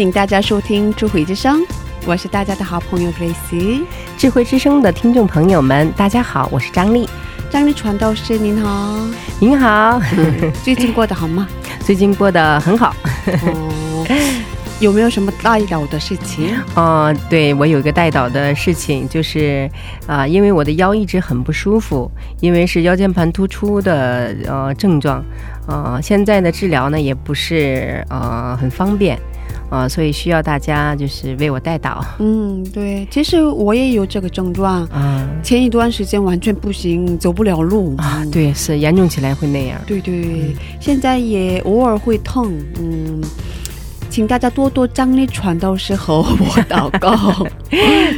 欢迎大家收听智慧之声，我是大家的好朋友 Grace。智慧之声的听众朋友们，大家好，我是张丽。张丽传道师您好，您好，最近过得好吗？最近过得很好。哦，有没有什么带导的事情？哦、对我有一个带导的事情，就是啊、因为我的腰一直很不舒服，因为是腰间盘突出的呃症状，呃，现在的治疗呢也不是呃很方便，啊、所以需要大家就是为我带导嗯，对，其实我也有这个症状，啊。前一段时间完全不行，走不了路。啊，嗯。对，是严重起来会那样。对对，现在也偶尔会痛，嗯，请大家多多张力传道师和我祷告。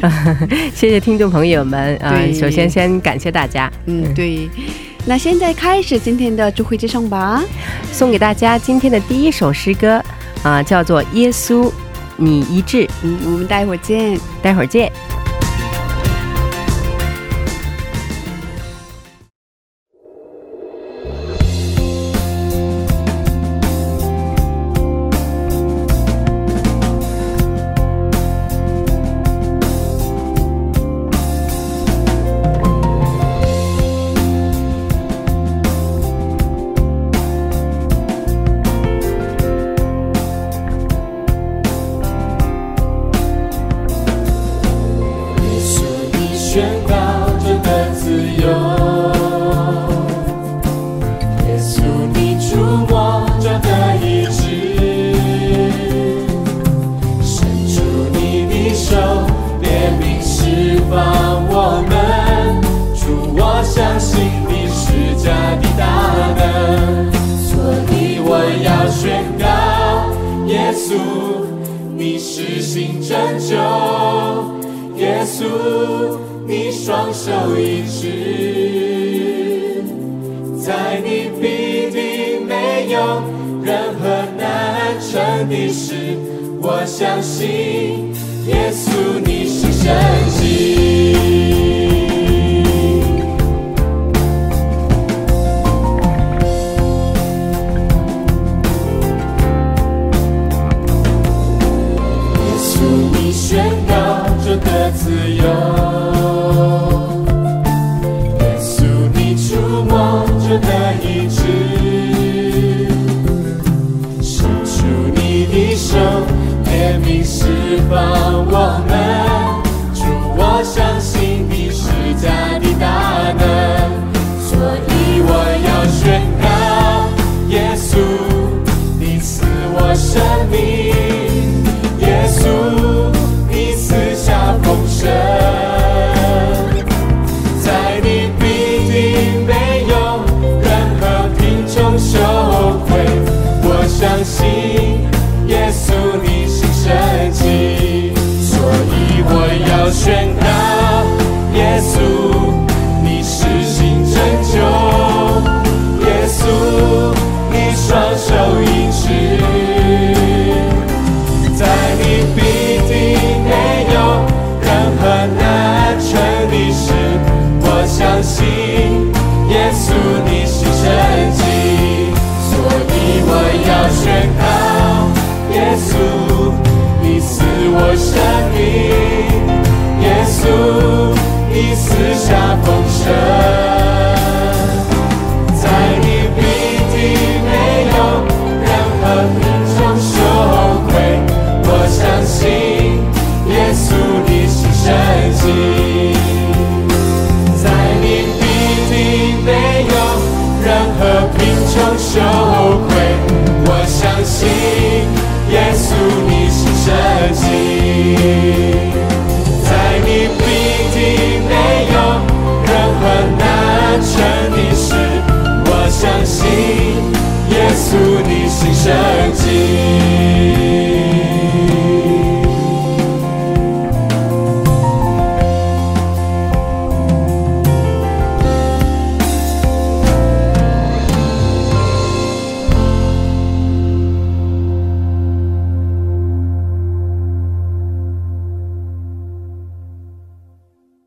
谢谢听众朋友们啊、对。首先先感谢大家，嗯，对。那现在开始今天的智慧之声吧。送给大家今天的第一首诗歌啊、叫做《耶稣，你一致》。嗯，我们待会儿见。待会儿见。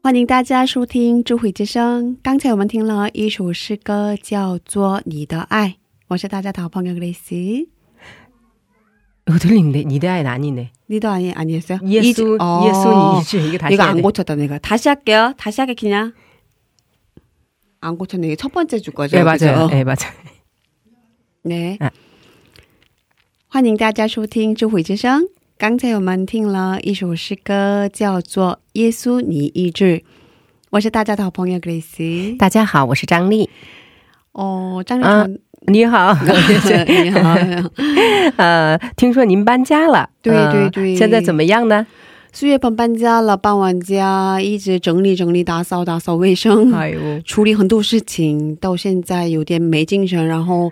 欢迎大家收听智慧之声。刚才我们听了一首诗歌，叫做《你的爱》。我是大家的好朋友 Grace。 이거 들리는데 니대 아이 아니네. 니도 아니 아니었어요? 예수 이제- 어. 예수 니즈 이게 다시 이거 해야 안 돼. 고쳤다 내가. 다시 할게요. 다시 하게 그냥. 안 고쳤네. 이게 첫 번째 줄 거죠. 네 맞아요. 그죠? 네 맞아요. 对啊欢迎大家收听智慧之声。刚才我们听了一首诗歌，叫做《耶稣你医治》。我是大家的好朋友 Grace。大家好，我是张丽。哦，张立啊传， 你好，你好。呃，听说您搬家了，对呃对对现在怎么样呢？四月份搬家了，搬完家一直整理整理、打扫打扫卫生，哎呦，处理很多事情，到现在有点没精神。然后，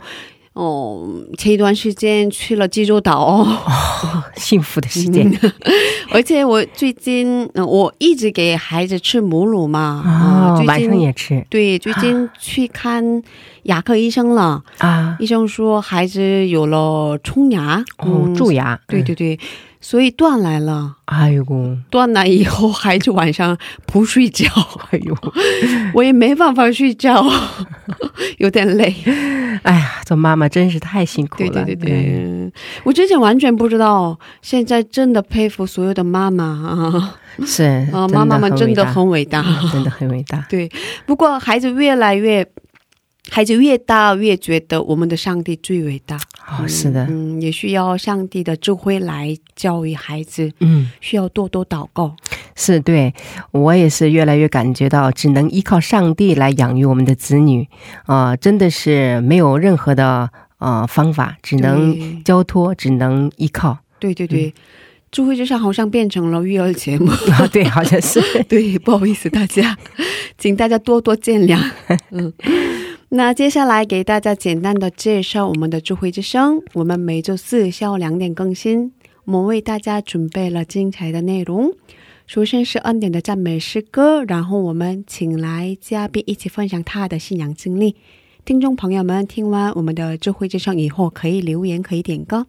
哦，前一段时间去了济州岛。哦，幸福的时间。而且我最近，嗯，我一直给孩子吃母乳嘛，哦，最晚上近也吃。对，最近去看牙科医生了，啊，医生说孩子有了冲牙，哦，嗯蛀牙，嗯，对对对，所以断来了。哎呦，断奶以后，孩子晚上不睡觉，哎呦，我也没办法睡觉，有点累。哎呀，做妈妈真是太辛苦了，对对对嗯，对，我之前完全不知道，现在真的佩服所有的妈妈 啊是啊，妈妈们真的很伟大。真的很伟大，对，不过孩子越来越，孩子越大越觉得我们的上帝最伟大。哦，是的，嗯，也需要上帝的智慧来教育孩子，嗯。需要多多祷告。是对我也是越来越感觉到，只能依靠上帝来养育我们的子女，啊，真的是没有任何的呃方法，只能交托，只能依靠。对对对，智慧之上好像变成了育儿节目。啊，对，好像是。对，不好意思，大家，请大家多多见谅。嗯，那接下来给大家简单的介绍我们的智慧之声。我们每周四下午两点更新，我们为大家准备了精彩的内容。首先是恩典的赞美诗歌，然后我们请来嘉宾一起分享他的信仰经历。听众朋友们，听完我们的智慧之声以后，可以留言，可以点歌。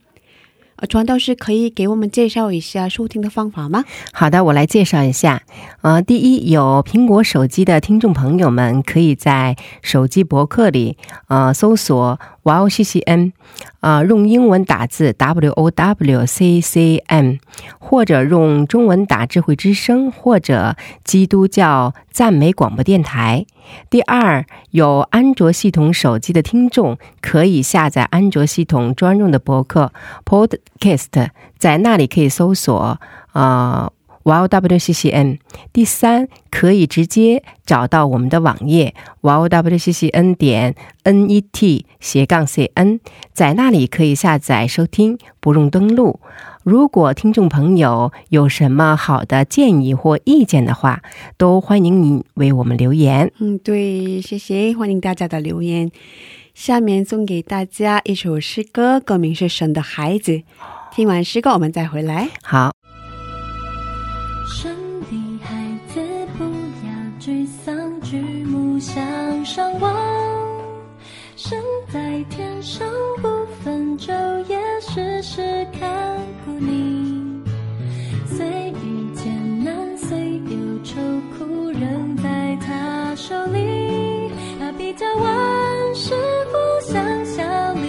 呃，传道师可以给我们介绍一下收听的方法吗？好的，我来介绍一下。呃，第一，有苹果手机的听众朋友们，可以在手机博客里呃搜索 “wow c c n”，呃，用英文打字 “w o w c c n”，或者用中文打“智慧之声”或者“基督教赞美广播电台”。第二，有安卓系统手机的听众可以下载安卓系统专用的博客 Podcast，在那里可以搜索呃 YWCCN。第三，可以直接找到我们的网页 YWCCN 点 NET 斜杠 CN，在那里可以下载收听，不用登录。如果听众朋友有什么好的建议或意见的话，都欢迎你为我们留言。嗯，对，谢谢，欢迎大家的留言。下面送给大家一首诗歌，歌名是《神的孩子》。听完诗歌，我们再回来。好，神的孩子，不要沮丧，举目向上望。神在天上不分昼夜，时时看顾你。虽遇艰难，虽有愁苦，仍在他手里。他比较万事不相效力，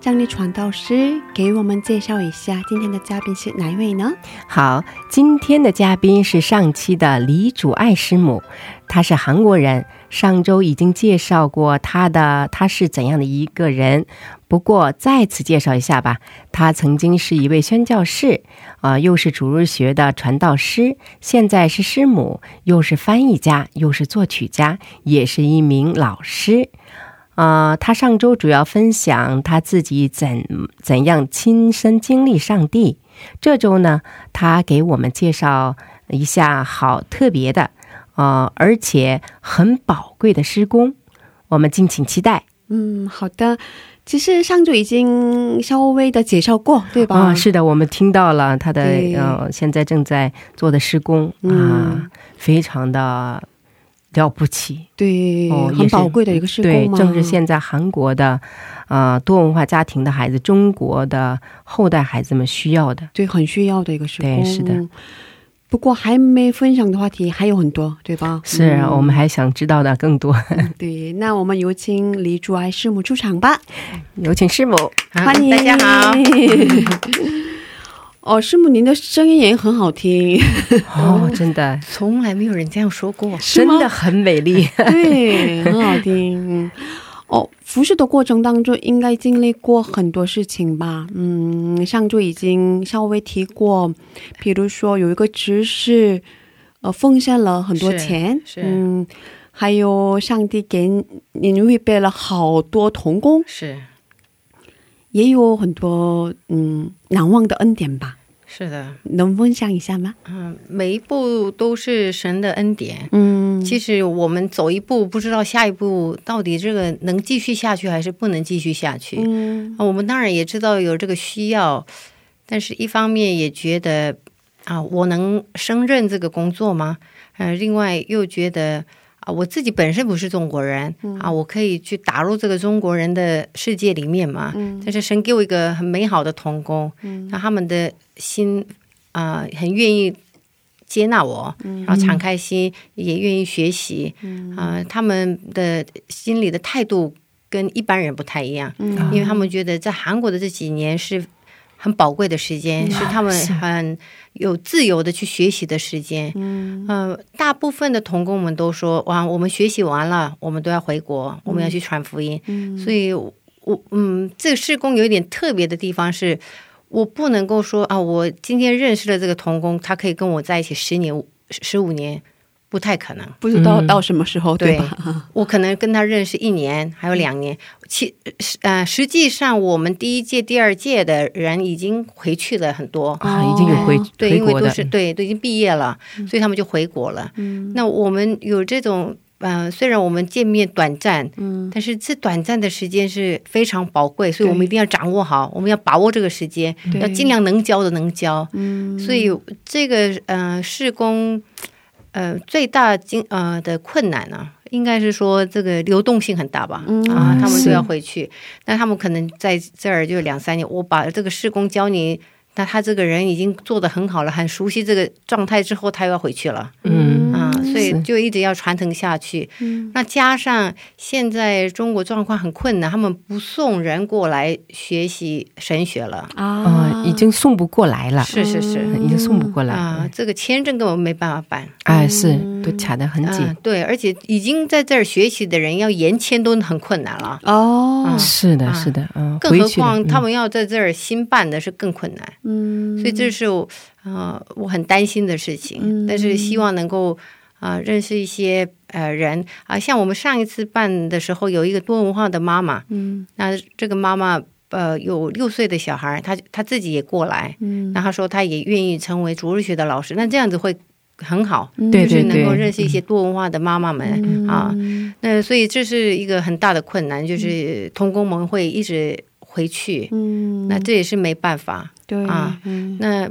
张力传道师给我们介绍一下今天的嘉宾是哪一位呢？好，今天的嘉宾是上期的李主爱师母，她是韩国人。上周已经介绍过她的，她是怎样的一个人。不过再次介绍一下吧，她曾经是一位宣教士，啊、又是主日学的传道师，现在是师母，又是翻译家，又是作曲家，也是一名老师。啊、他上周主要分享他自己怎怎样亲身经历上帝。这周呢，他给我们介绍一下好特别的，呃，而且很宝贵的施工，我们敬请期待。嗯，好的。其实上周已经稍微的介绍过，对吧？啊、是的，我们听到了他的呃，现在正在做的施工啊、嗯非常的了不起。对，哦，很宝贵的一个事对。正是现在韩国的，呃，多文化家庭的孩子，中国的后代孩子们需要的。对很需要的一个施工。对是的嗯。不过还没分享的话题还有很多，对吧？是、嗯我们还想知道的更多，对，那我们有请李主爱师母出场吧，有请师母。欢迎大家好。哦，师母，您的声音也很好听，哦，真的，从来没有人这样说过。真的很美丽。对，很好听。嗯哦，服侍的过程当中应该经历过很多事情吧？嗯，上周已经稍微提过，比如说有一个执事，呃，奉献了很多钱，是嗯，还有上帝给您预备了好多童工，是也有很多嗯难忘的恩典吧？是的，能分享一下吗？嗯，每一步都是神的恩典。嗯，其实我们走一步，不知道下一步到底这个能继续下去还是不能继续下去。嗯啊，我们当然也知道有这个需要，但是一方面也觉得啊，我能胜任这个工作吗？呃，另外又觉得啊，我自己本身不是中国人、啊，我可以去打入这个中国人的世界里面嘛。但是神给我一个很美好的童工，让他们的心啊、很愿意接纳我，然后敞开心，也愿意学习。啊、他们的心里的态度跟一般人不太一样。因为他们觉得在韩国的这几年是很宝贵的时间，是他们很有自由的去学习的时间。嗯，呃，大部分的童工们都说，哇，我们学习完了，我们都要回国，我们要去传福音。嗯，所以我，嗯，这个施工有一点特别的地方是。我不能够说啊，我今天认识了这个童工，他可以跟我在一起十年、十五年，不太可能。不知道嗯到什么时候，对吧？我可能跟他认识一年，还有两年。其呃，实际上我们第一届、第二届的人已经回去了很多。啊，已经有回、对，因为都是，对，都已经毕业了，所以他们就回国了。那我们有这种嗯，虽然我们见面短暂，嗯但是这短暂的时间是非常宝贵，所以我们一定要掌握好，我们要把握这个时间，要尽量能教的能教。嗯，所以这个呃施工，呃最大经呃的困难呢、应该是说这个流动性很大吧，嗯啊，他们是就要回去，那他们可能在这儿就两三年，我把这个施工教你。那他这个人已经做得很好了，很熟悉这个状态之后，他又要回去了。嗯啊，所以就一直要传承下去。嗯那加上现在中国状况很困难，他们不送人过来学习神学了。啊啊，已经送不过来了，是是是，已经送不过来啊了，，这个签证根本没办法办。哎，是都卡得很紧嗯，，对，而且已经在这儿学习的人要延签都很困难了，哦嗯是的，啊是的，嗯，更何况他嗯们要在这儿新办的是更困难。嗯，所以这是我呃我很担心的事情，嗯但是希望能够啊、认识一些呃人。啊、像我们上一次办的时候，有一个多文化的妈妈，嗯。那这个妈妈呃有六岁的小孩，她她自己也过来，嗯。那她说她也愿意成为主日学的老师，那这样子会很好，对对就是能够认识一些多文化的妈妈们、嗯。啊。那所以这是一个很大的困难，就是童工们会一直回去，嗯，那这也是没办法。对啊嗯。那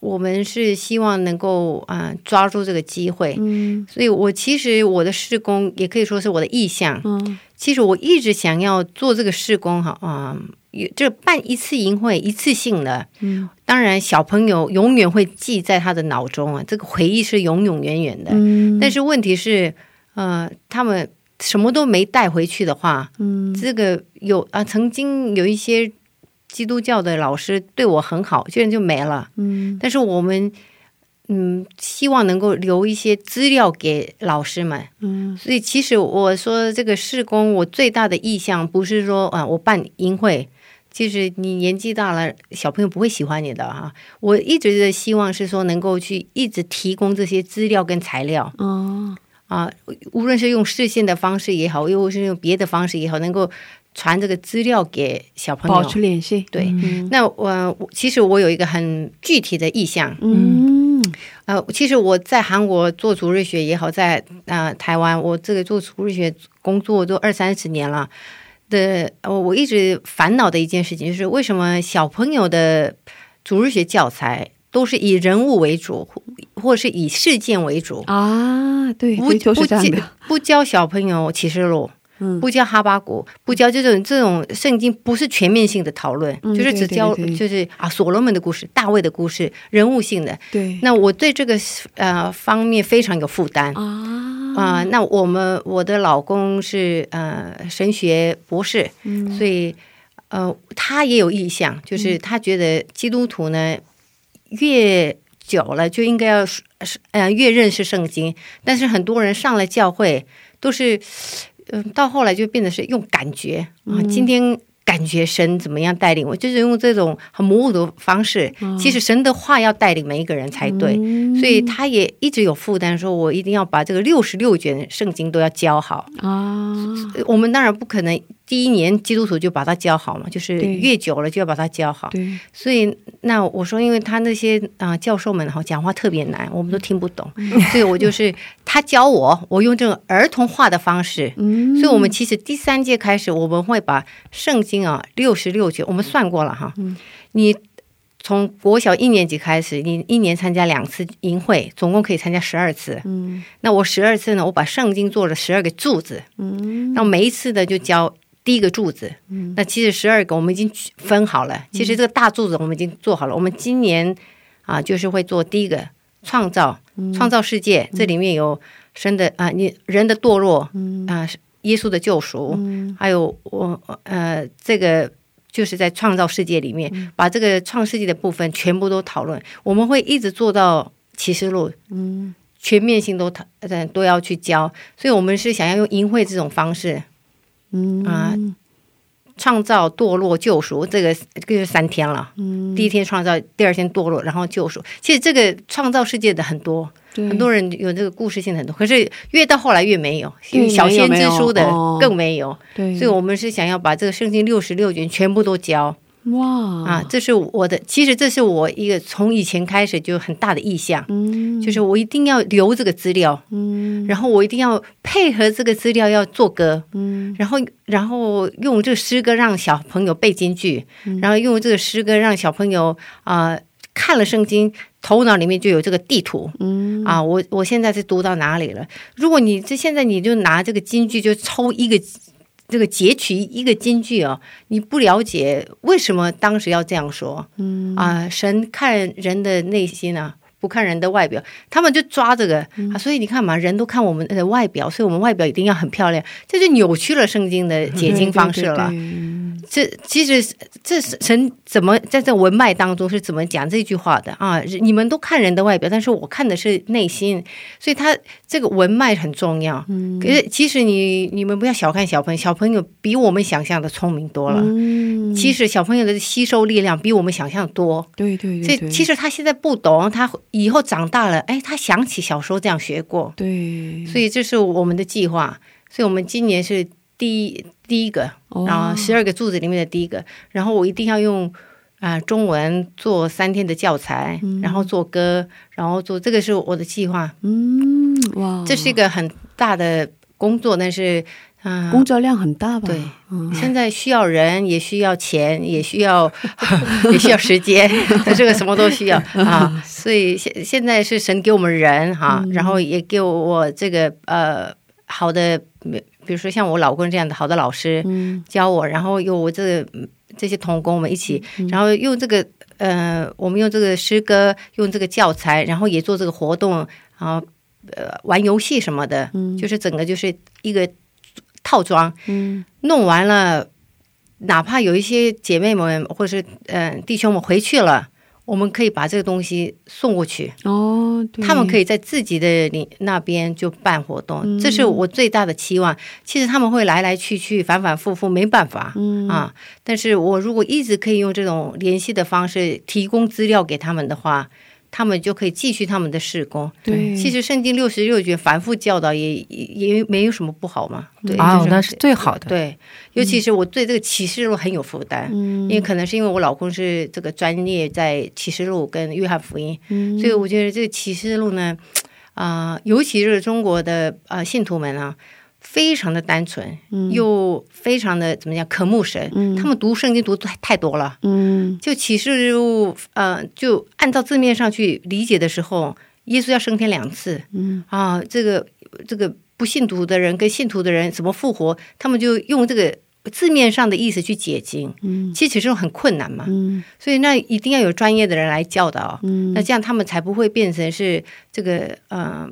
我们是希望能够啊、抓住这个机会，嗯。所以我其实我的试工也可以说是我的意向。嗯。其实我一直想要做这个试工哈啊，有这办一次营会一次性的，嗯。当然小朋友永远会记在他的脑中啊，这个回忆是永永远远的。嗯，但是问题是，呃，他们什么都没带回去的话，嗯。这个有啊，曾经有一些基督教的老师对我很好，居然就没了。嗯但是我们嗯，希望能够留一些资料给老师们。嗯所以其实我说这个事工，我最大的意向不是说啊，我办营会。其实你年纪大了，小朋友不会喜欢你的哈、我一直的希望是说，能够去一直提供这些资料跟材料哦啊，无论是用视线的方式也好，又是用别的方式也好，能够传这个资料给小朋友。保友。持联系，对，嗯。那我我其实我有一个很具体的意向，嗯。呃，其实我在韩国做主日学也好，在呃台湾，我这个做主日学工作都二三十年了的，我我一直烦恼的一件事情就是为什么小朋友的主日学教材都是以人物为主，或或是以事件为主，啊，对，不不教小朋友启示录。嗯。不教哈巴谷，不教这种这种圣经，不是全面性的讨论，嗯就是只教就是啊所罗门的故事、大卫的故事，人物性的。对，那我对这个呃方面非常有负担。啊。啊、那我们我的老公是呃神学博士，嗯。所以呃他也有意向，就是他觉得基督徒呢越久了就应该要是呃越认识圣经，但是很多人上了教会都是嗯、到后来就变得是用感觉啊，今天。感觉神怎么样带领我，就是用这种很模糊的方式。其实神的话要带领每一个人才对，所以他也一直有负担，说我一定要把这个六十六卷圣经都要教好。啊，呃我们当然不可能第一年基督徒就把它教好嘛，就是越久了就要把它教好。对，所以那我说，因为他那些啊、教授们哈讲话特别难，我们都听不懂，所以我就是他教我，我用这种儿童化的方式。嗯，所以，我们其实第三届开始，我们会把圣经啊六十六卷，我们算过了哈。你从国小一年级开始，你一年参加两次营会，总共可以参加十二次。嗯。那我十二次呢，我把圣经做了十二个柱子，嗯。那每一次呢就教第一个柱子。那其实十二个我们已经分好了，其实这个大柱子我们已经做好了。我们今年啊，就是会做第一个创造，创造世界，这里面有神的啊，你人的堕落，啊，耶稣的救赎，还有我呃这个。就是在创造世界里面，把这个创世界的部分全部都讨论。我们会一直做到启示录，嗯全面性都讨呃都要去教，所以我们是想要用淫秽这种方式嗯啊创造、堕落、救赎，这个这个就是三天了。嗯，第一天创造，第二天堕落，然后救赎。其实这个创造世界的很多，对很多人有这个故事性很多，可是越到后来越没有，对小先知书的更没有。对，所以我们是想要把这个圣经六十六卷全部都教哇。啊，这是我的，其实这是我一个从以前开始就很大的意向，嗯。就是我一定要留这个资料，嗯。然后我一定要配合这个资料要做歌，嗯。然后然后用这个诗歌让小朋友背京剧，嗯。然后用这个诗歌让小朋友啊、看了圣经，头脑里面就有这个地图。嗯。啊，我我现在是读到哪里了？如果你这现在你就拿这个京剧就抽一个这个截取一个金句啊，你不了解为什么当时要这样说，嗯啊，神看人的内心啊。不看人的外表，他们就抓这个、啊，所以你看嘛，人都看我们的外表，所以我们外表一定要很漂亮，这就扭曲了圣经的解经方式了。对对对这其实这是神怎么在这文脉当中是怎么讲这句话的啊？你们都看人的外表，但是我看的是内心，所以他这个文脉很重要。嗯，可是其实你你们不要小看小朋友，小朋友比我们想象的聪明多了。嗯，其实小朋友的吸收力量比我们想象多。对对所以对对，其实他现在不懂，他以后长大了，哎，他想起小时候这样学过。对，所以这是我们的计划。所以我们今年是第一第一个，哦然后十二个柱子里面的第一个，然后我一定要用啊、中文做三天的教材，然后做歌，然后做这个是我的计划。嗯哇，这是一个很大的工作，但是嗯、工作量很大吧？对嗯。现在需要人，也需要钱，也需要 也需要时间，这个什么都需要啊。所以现现在是神给我们人哈、然后也给我这个呃好的，比如说像我老公这样的好的老师、嗯。教我，然后有我这个这些童工我们一起，然后用这个呃，我们用这个诗歌，用这个教材，然后也做这个活动，然后呃玩游戏什么的，就是整个就是一个套装。嗯弄完了，哪怕有一些姐妹们或者是嗯、呃弟兄们回去了，我们可以把这个东西送过去，哦，对他们可以在自己的里那边就办活动，这是我最大的期望。其实他们会来来去去，反反复复，没办法、嗯啊。但是我如果一直可以用这种联系的方式提供资料给他们的话，他们就可以继续他们的事工。对，其实圣经六十六卷反复教导也也也没有什么不好嘛。对，就，是哦那是最好的。对，尤其是我对这个启示录很有负担，嗯因为可能是因为我老公是这个专业在启示录跟约翰福音，嗯所以我觉得这个启示录呢，啊、尤其是中国的呃信徒们啊。非常的单纯，嗯。又非常的怎么讲渴慕神，他们读圣经读太太多了，嗯。就启示录，呃，就按照字面上去理解的时候，耶稣要升天两次，嗯。啊，这个这个不信徒的人跟信徒的人怎么复活，他们就用这个字面上的意思去解经，嗯。其实启示录很困难嘛，嗯。所以那一定要有专业的人来教导，嗯。那这样他们才不会变成是这个呃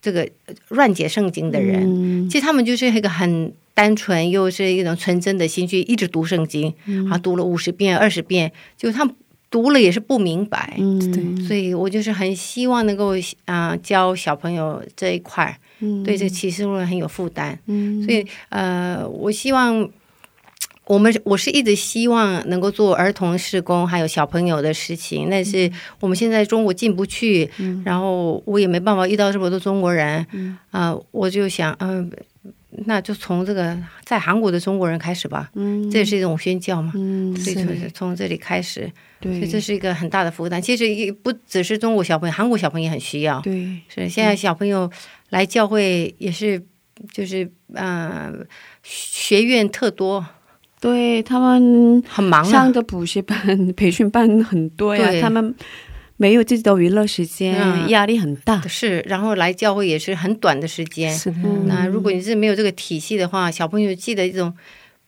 这个乱解圣经的人。嗯。其实他们就是一个很单纯又是一种纯真的心去一直读圣经，嗯。啊，读了五十遍、二十遍，就他们读了也是不明白，嗯所以我就是很希望能够啊、教小朋友这一块对这个启示录很有负担，嗯。所以呃，我希望。我们我是一直希望能够做儿童施工，还有小朋友的事情，但是我们现在中国进不去，然后我也没办法遇到这么多中国人，啊、我就想，嗯、那就从这个在韩国的中国人开始吧，嗯。这也是一种宣教嘛，嗯所以从对从这里开始，所以对这是一个很大的负担。其实也不只是中国小朋友，韩国小朋友也很需要。对。是现在小朋友来教会也是，就是呃，学院特多，对，他们很忙啊。上。的补习班、培训班很多呀，对。他们没有自己的娱乐时间，嗯。压力很大。是，然后来教会也是很短的时间。是的，嗯。那如果你是没有这个体系的话，小朋友记得一种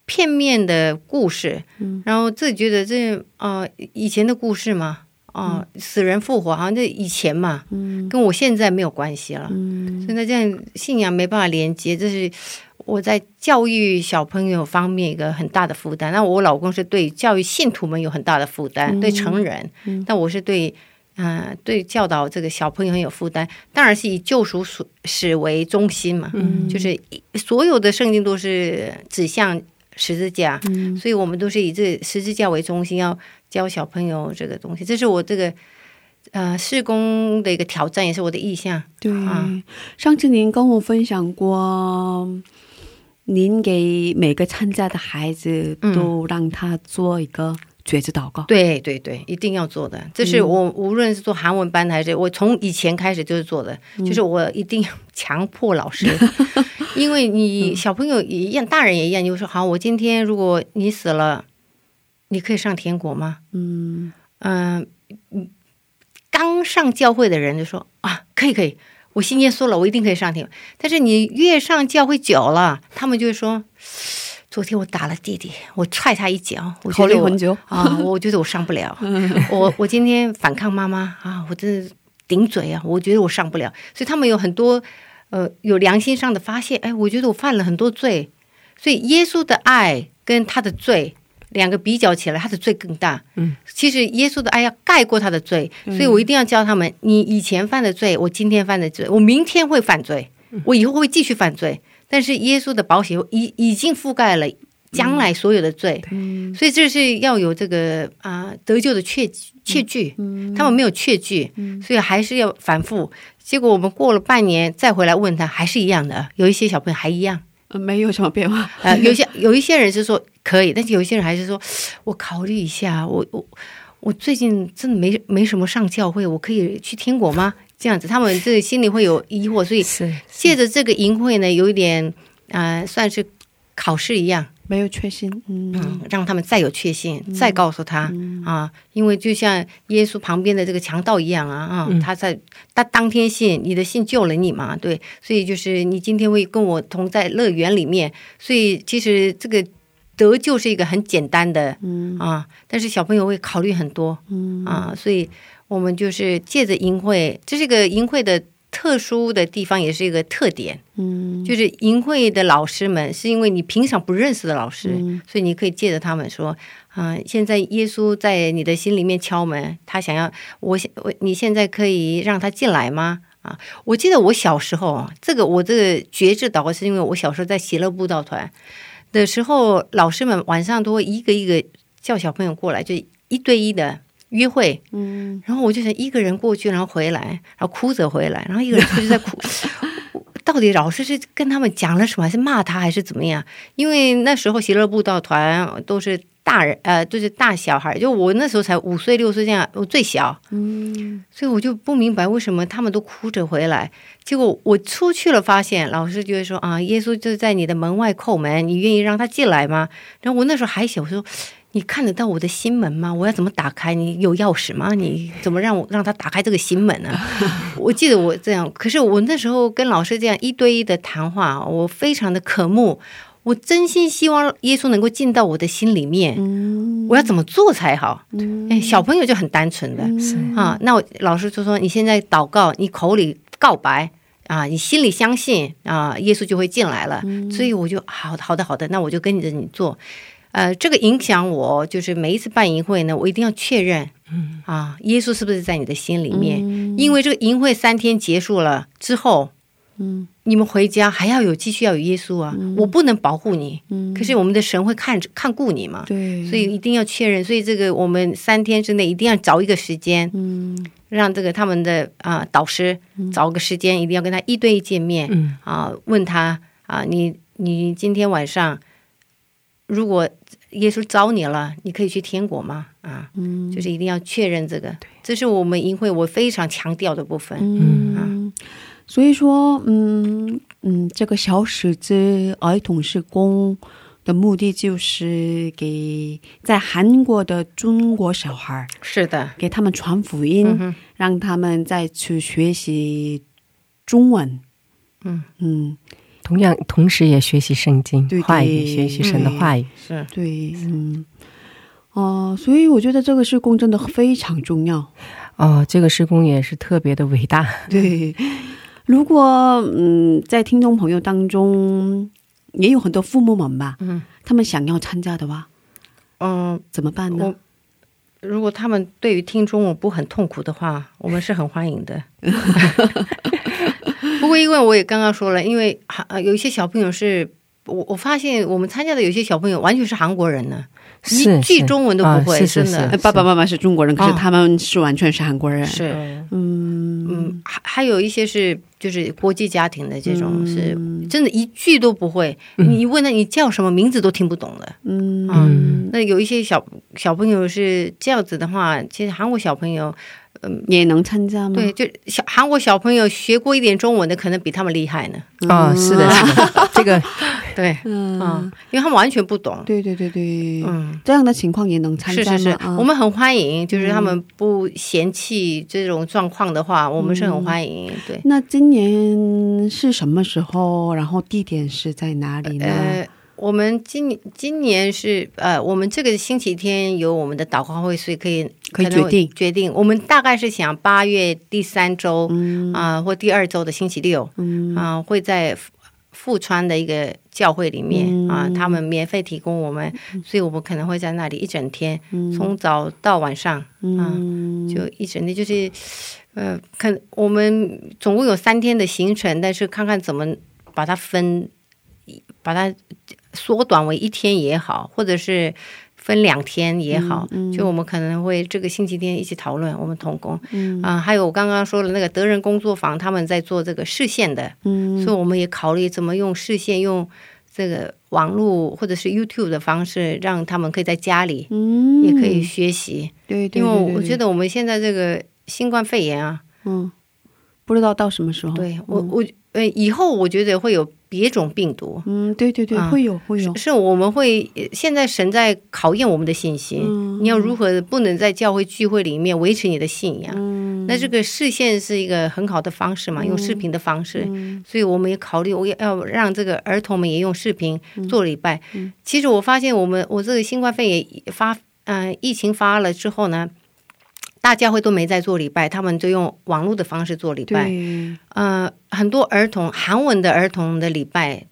片面的故事，嗯。然后自己觉得这呃以前的故事嘛，啊、死人复活好像这以前嘛，嗯。跟我现在没有关系了。嗯。所以那这样信仰没办法连接，这是我在教育小朋友方面一个很大的负担。那我老公是对教育信徒们有很大的负担，对成人，但我是对。嗯、对教导这个小朋友很有负担，当然是以救赎史史为中心嘛，就是一所有的圣经都是指向十字架，所以我们都是以这十字架为中心，要教小朋友这个东西，这是我这个呃施工的一个挑战，也是我的意向。对，啊上次您跟我分享过，您给每个参加的孩子嗯都让他做一个觉知祷告。对对对，一定要做的。这是我无论是做韩文班的还是我从以前开始就是做的，就是我一定要强迫老师，因为你小朋友也一样，大人也一样。你就说好，我今天如果你死了，你可以上天国吗？嗯嗯、嗯刚上教会的人就说啊，可以可以，我信耶稣了，我一定可以上天。但是你越上教会久了，他们就会说，昨天我打了弟弟，我踹他一脚，我觉得我。啊，我觉得我上不了。我我今天反抗妈妈啊，我真的顶嘴啊，我觉得我上不了。所以他们有很多呃有良心上的发现，哎，我觉得我犯了很多罪。所以耶稣的爱跟他的罪两个比较起来，他的罪更大。嗯，其实耶稣的爱要盖过他的罪，所以我一定要教他们：你以前犯的罪，我今天犯的罪，我明天会犯罪，我以后会继续犯罪。但是耶稣的保险已已经覆盖了将来所有的罪，所以这是要有这个啊、得救的确确据。他们没有确据，所以还是要反复。结果我们过了半年再回来问他，还是一样的，有一些小朋友还一样。呃没有什么变化。呃，有些有一些人是说可以，但是有一些人还是说，我考虑一下，我我我最近真的没没什么上教会，我可以去天国吗？这样子，他们这心里会有疑惑，所以是借着这个淫会呢，有一点呃，算是考试一样，没有确信，嗯。嗯，让他们再有确信，再告诉他、啊，因为就像耶稣旁边的这个强盗一样啊啊，嗯。他在他当天信，你的信救了你嘛，对，所以就是你今天会跟我同在乐园里面，所以其实这个得救是一个很简单的，嗯。啊，但是小朋友会考虑很多，嗯。啊，所以我们就是借着淫会，这是一个淫会的。特殊的地方也是一个特点，嗯。就是淫会的老师们，是因为你平常不认识的老师，嗯。所以你可以借着他们说，啊、现在耶稣在你的心里面敲门，他想要我现我你现在可以让他进来吗？啊，我记得我小时候啊，这个我这个觉志祷告是因为我小时候在喜乐布道团的时候，老师们晚上都会一个一个叫小朋友过来，就一对一的约会，嗯然后我就想一个人过去，然后回来，然后哭着回来，然后一个人出去再哭。到底老师是跟他们讲了什么，还是骂他，还是怎么样？因为那时候喜乐布道团都是大人，呃，就是大小孩，就我那时候才五岁六岁这样，我最小，嗯所以我就不明白为什么他们都哭着回来。结果我出去了，发现老师就会说啊，耶稣就在你的门外叩门，你愿意让他进来吗？然后我那时候还小，我说。你看得到我的心门吗？我要怎么打开？你有钥匙吗？你怎么让我让他打开这个心门呢？我记得我这样，可是我那时候跟老师这样一对一的谈话，我非常的渴慕，我真心希望耶稣能够进到我的心里面。嗯我要怎么做才好？嗯哎，小朋友就很单纯的，啊，那我老师就说你现在祷告，你口里告白啊，你心里相信啊，耶稣就会进来了。所以我就好的好的好的，那我就跟着你做。呃，这个影响我，就是每一次办淫会呢，我一定要确认，啊，耶稣是不是在你的心里面？因为这个淫会三天结束了之后，嗯。你们回家还要有继续要有耶稣啊，我不能保护你，嗯。可是我们的神会看看顾你嘛，对，所以一定要确认。所以这个我们三天之内一定要找一个时间，嗯让这个他们的啊、导师找个时间，一定要跟他一对一见面嗯。啊、问他啊、你你今天晚上如果耶稣招你了，你可以去天国吗？啊，嗯。就是一定要确认这个，这是我们营会我非常强调的部分。嗯，所以说，嗯嗯，这个小使之儿童施工的目的就是给在韩国的中国小孩儿是的，给他们传福音，嗯，让他们再去学习中文。嗯。嗯，同样，同时也学习圣经对对话语，学习神的话语。是对，嗯，哦、所以我觉得这个施工真的非常重要。哦，这个施工也是特别的伟大。对，如果嗯，在听众朋友当中也有很多父母们吧，嗯他们想要参加的话，嗯。怎么办呢？如果他们对于听中文不很痛苦的话，我们是很欢迎的。不过，因为我也刚刚说了，因为呃有一些小朋友是我我发现我们参加的有些小朋友完全是韩国人呢，一句中文都不会，啊是是真的。爸爸妈妈是中国人，可是哦他们是完全是韩国人。是。嗯。嗯，还还有一些是就是国际家庭的这种，是真的一句都不会。你问他你叫什么名字都听不懂的。嗯嗯，那有一些小小朋友是这样子的话，其实韩国小朋友也能参加吗？对，就小韩国小朋友学过一点中文的，可能比他们厉害呢。啊，是的，是的，这个 对，嗯嗯，因为他们完全不懂。对对对对，嗯，这样的情况也能参加吗？是是是，啊我们很欢迎，就是他们不嫌弃这种状况的话，我们是很欢迎。对，那今年是什么时候？然后地点是在哪里呢？呃，我们今今年是呃，我们这个星期天有我们的祷告会，所以可以可以决定。决定。我们大概是想八月第三周啊、或第二周的星期六，嗯。啊、会在富富川的一个教会里面嗯。啊、他们免费提供我们，所以我们可能会在那里一整天，从早到晚上啊、嗯就一整天就是。呃，看我们总共有三天的行程，但是看看怎么把它分，把它缩短为一天也好，或者是分两天也好，就我们可能会这个星期天一起讨论我们同工，嗯。啊、还有我刚刚说的那个德人工作坊，他们在做这个视线的，嗯。所以我们也考虑怎么用视线用。这个网络或者是 YouTube 的方式，让他们可以在家里嗯。也可以学习，对对，因为我觉，得我们现在这个新冠肺炎啊，嗯，不知道到什么时候。对我我呃以后我觉得会有别种病毒，嗯，对对对，啊会有会有，是我们会呃现在神在考验我们的信心，嗯。你要如何不能在教会聚会里面维持你的信仰？嗯。那这个视线是一个很好的方式嘛，用视频的方式，所以我们也考虑，我也要让这个儿童们也用视频做礼拜。其实我发现，我们我这个新冠肺炎发，嗯、疫情发了之后呢，大家会都没在做礼拜，他们就用网络的方式做礼拜。对，呃，很多儿童韩文的儿童的礼拜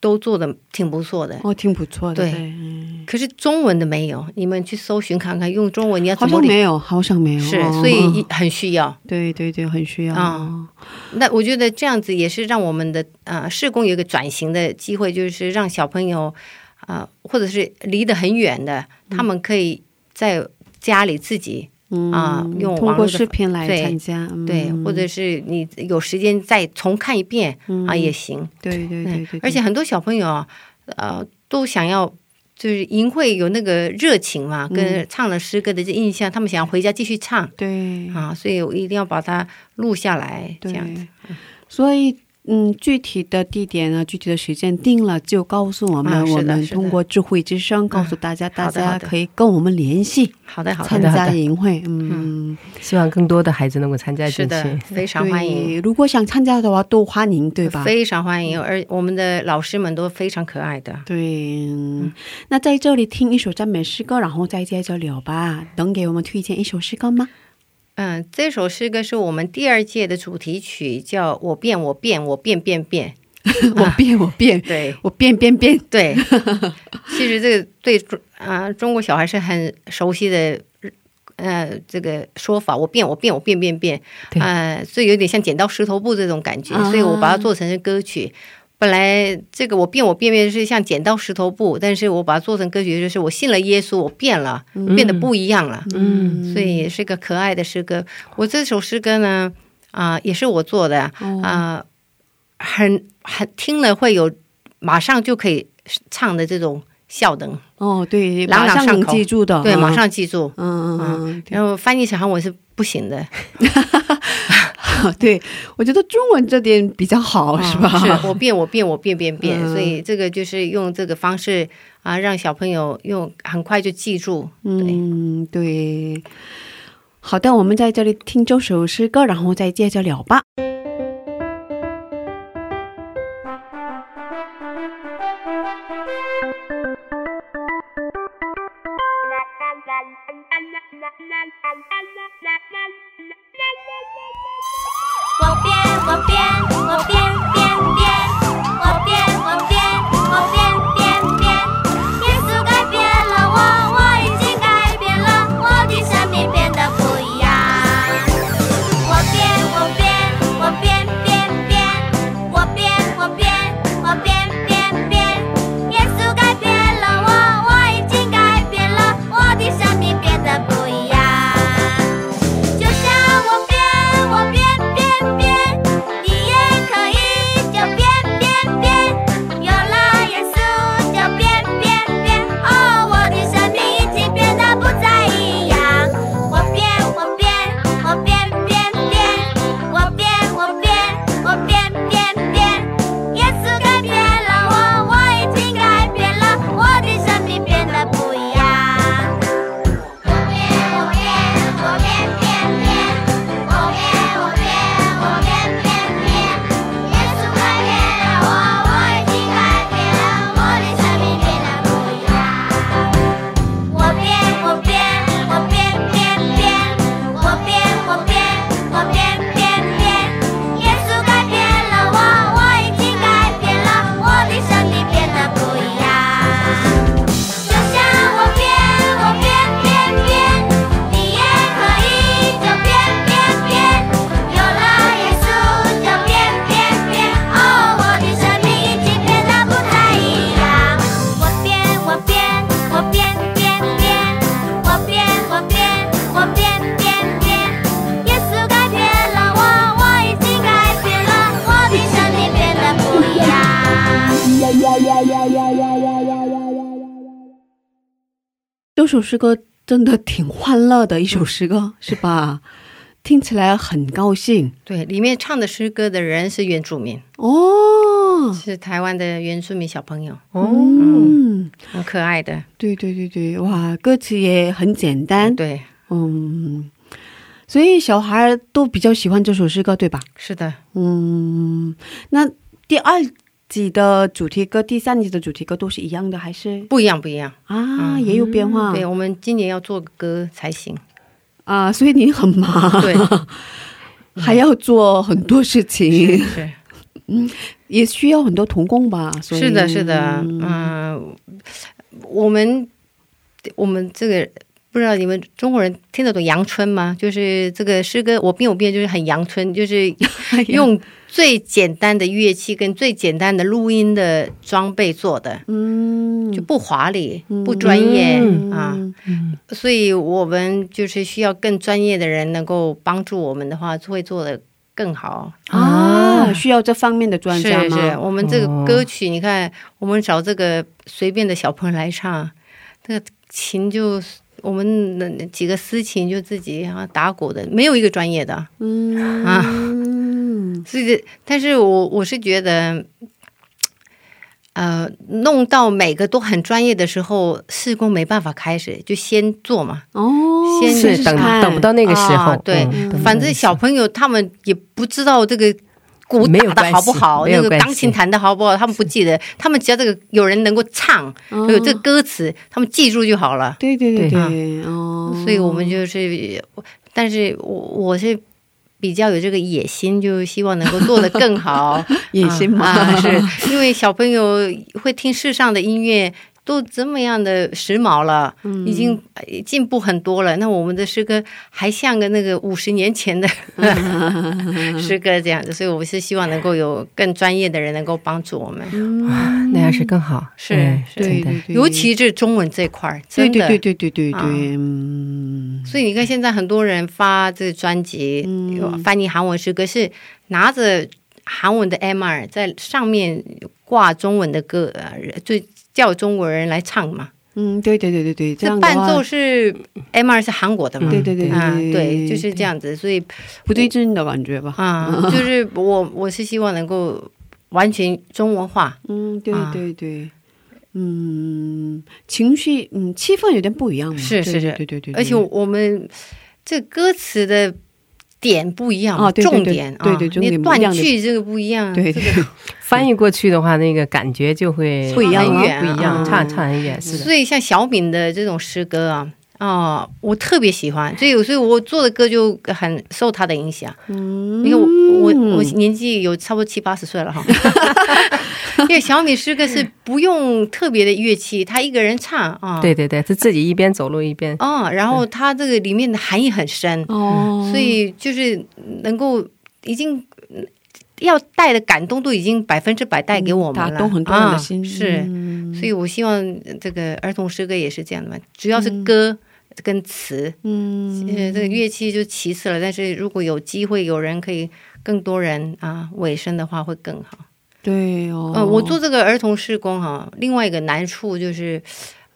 都做的挺不错的。哦，挺不错的。对嗯可是中文的没有，你们去搜寻看看，用中文你要好怎么好？像没有，好像没有。是，哦所以很需要。对对对，很需要。啊那我觉得这样子也是让我们的呃社工有一个转型的机会，就是让小朋友啊、呃或者是离得很远的，他们可以在家里自己、嗯啊用通过视频来参加，嗯对，或者是你有时间再重看一遍、啊也行。对对对对，而且很多小朋友啊，呃，都想要。就是淫会有那个热情嘛，跟唱了诗歌的这印象，他们想要回家继续唱对啊，所以我一定要把它录下来，这样子。所以。嗯，具体的地点呢，具体的时间定了就告诉我们，啊我们通过智慧之声告诉大家，大家可以跟我们联系好的，好的，参加营会。嗯，希望更多的孩子能够参加进是的去。，非常欢迎，如果想参加的话，都欢迎，对吧？非常欢迎，而我们的老师们都非常可爱的。对，嗯那在这里听一首赞美诗歌，然后再接着聊吧。能给我们推荐一首诗歌吗？嗯，这首诗歌是我们第二届的主题曲，叫《我变我变我变变变》。我变，我变，对 我变变变。对，其实这个对中啊、中国小孩是很熟悉的。呃，这个说法，我变，我变，我变变变，对呃，所以有点像剪刀石头布这种感觉，啊所以我把它做成是歌曲。本来这个我变我变变是像剪刀石头布，但是我把它做成歌曲，就是我信了耶稣，我变了，变得不一样了。嗯，所以也是个可爱的诗歌。我这首诗歌呢，啊、也是我做的。啊、很很听了会有马上就可以唱的这种笑灯，哦，对，朗马上能朗上口记住的，对，嗯。马，上记住。嗯嗯嗯然后翻译成韩文是不行的，嗯，对，我觉得中文这点比较好，是吧？是我变我变我变变变，嗯所以这个就是用这个方式啊，让小朋友用很快就记住。对，嗯，对。好的，我们在这里听这首诗歌，然后再接着聊吧。我变，我变，我变首诗歌真的挺欢乐的一首诗歌，是吧？听起来很高兴。对，里面唱的诗歌的人是原住民，哦。是台湾的原住民小朋友，嗯，很可爱的。对对对对，哇，歌词也很简单，对，嗯，所以小孩都比较喜欢这首诗歌，对吧？是的，嗯，那第二集的主题歌、第三集的主题歌都是一样的，还是不一样，不一样。啊、也有变化？对，我们今年要做歌才行。啊，所以你很忙，对，还要做很多事情，是 也需要很多童工吧？所以是的，是的，嗯、我们我们这个不知道你们中国人听得懂阳春吗？就是这个诗歌，我变我变就是很阳春，就是 用最简单的乐器跟最简单的录音的装备做的，嗯就不华丽、不专业、啊。嗯所以我们就是需要更专业的人能够帮助我们的话，会做的更好。啊，需要这方面的专家吗？是，我们这个歌曲，你看，我们找这个随便的小朋友来唱，这个琴就我们那几个私琴就自己啊打鼓的，没有一个专业的。嗯啊嗯所以这，但是我我是觉得。呃，弄到每个都很专业的时候，施工没办法开始，就先做嘛。哦，先是等看等不到那个时候，啊对反正小朋友他们也不知道这个鼓打的好不好，那个钢琴弹的好不好，他们不记得，他们只要这个有人能够唱，哦有这个歌词，他们记住就好了。对对对对对，哦，所以我们就是，但是我我是。比较有这个野心，就希望能够做得更好。野心嘛，是因为小朋友会听世上的音乐，都这么样的时髦了，嗯已经呃进步很多了。那我们的诗歌还像个那个五十年前的 诗歌这样子，所以我是希望能够有更专业的人能够帮助我们，那样是更好，是嗯是真的对对对，尤其是中文这块儿，对真的。对对对对对啊对，嗯，所以你看，现在很多人发这个专辑，有翻译韩文诗歌，是拿着韩文的 MR 在上面挂中文的歌，呃，就叫中国人来唱嘛。嗯，对对对对对，这伴奏是 M 二是韩国的嘛？对对对啊，对对，就是这样子。所以不对劲的感觉吧？啊，就是我我是希望能够完全中文化。嗯，对啊对对，嗯，情绪，嗯，气氛有点不一样嘛，对是是是对对对，对而且我们这歌词的点不一样，啊对对对重点对对啊你断重点不一样句这个不一样，对这个 翻译过去的话，那个感觉就会不一样很远不一样，啊差差很远，是的。所以像小敏的这种诗歌啊。啊、我特别喜欢，所以所以我做的歌就很受他的影响。嗯，因为我我我年纪有差不多七八十岁了哈，因为小米诗歌是不用特别的乐器，他一个人唱啊，对对对，他自己一边走路一边，啊，然后他这个里面的含义很深，哦，所以就是能够已经嗯要带的感动都已经百分之百带给我们了，打动很多人的啊心，是，嗯。所以我希望这个儿童诗歌也是这样的嘛，主要是歌跟词，嗯呃，这个乐器就其次了，但是如果有机会有人可以更多人啊尾声的话会更好。对哦，嗯、我做这个儿童施工哈、另外一个难处就是，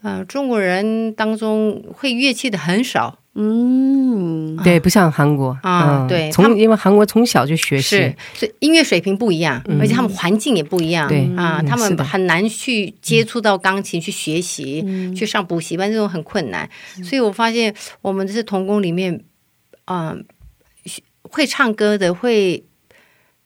呃，中国人当中会乐器的很少，嗯。对，不像韩国啊对他们因为韩国从小就学习是，，所以音乐水平不一样，而且他们环境也不一样，对啊，他们很难去接触到钢琴去学习，去上补习班这种很困难，所以我发现我们这些童工里面，嗯、会唱歌的会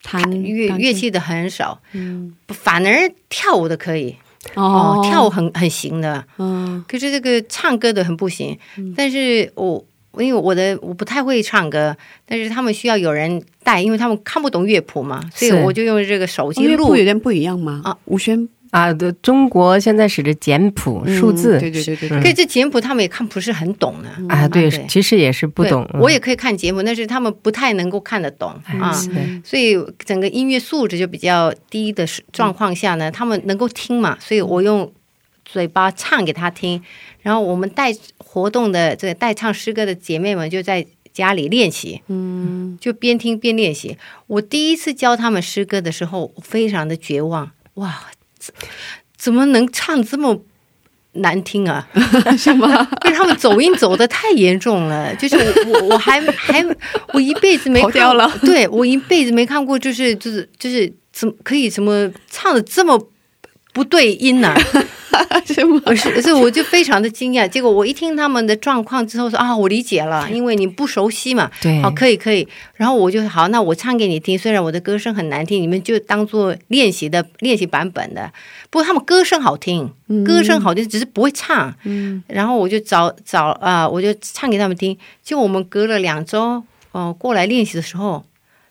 弹乐乐器的很少，嗯。反而跳舞的可以哦。哦，跳舞很很行的，嗯。可是这个唱歌的很不行。但是我因为我的我不太会唱歌，但是他们需要有人带，因为他们看不懂乐谱嘛，所以我就用这个手机录乐录。谱有点不一样吗？啊，五弦啊，对，中国现在使的简谱数字，嗯对对对对嗯可是这简谱他们也看不是很懂呢。啊，对对，其实也是不懂。我也可以看节目，但是他们不太能够看得懂啊。所以整个音乐素质就比较低的状况下呢，他们能够听嘛，所以我用嘴巴唱给他听，然后我们带活动的这个带唱诗歌的姐妹们就在家里练习，嗯，就边听边练习。我第一次教他们诗歌的时候，我非常的绝望，哇！这怎么能唱这么难听啊？是吗？因为他们走音走的太严重了，就是我我我还还我一辈子没看跑掉了对我一辈子没看过，就是就是就是怎么可以什么唱的这么不对音呢、是吗？我是，所以我就非常的惊讶。结果我一听他们的状况之后说啊，我理解了，因为你不熟悉嘛。对好，可以可以。然后我就好，那我唱给你听。虽然我的歌声很难听，你们就当做练习的练习版本的。不过他们歌声好听，歌声好听，只是不会唱。嗯然后我就找找啊、我就唱给他们听。就我们隔了两周，哦、过来练习的时候，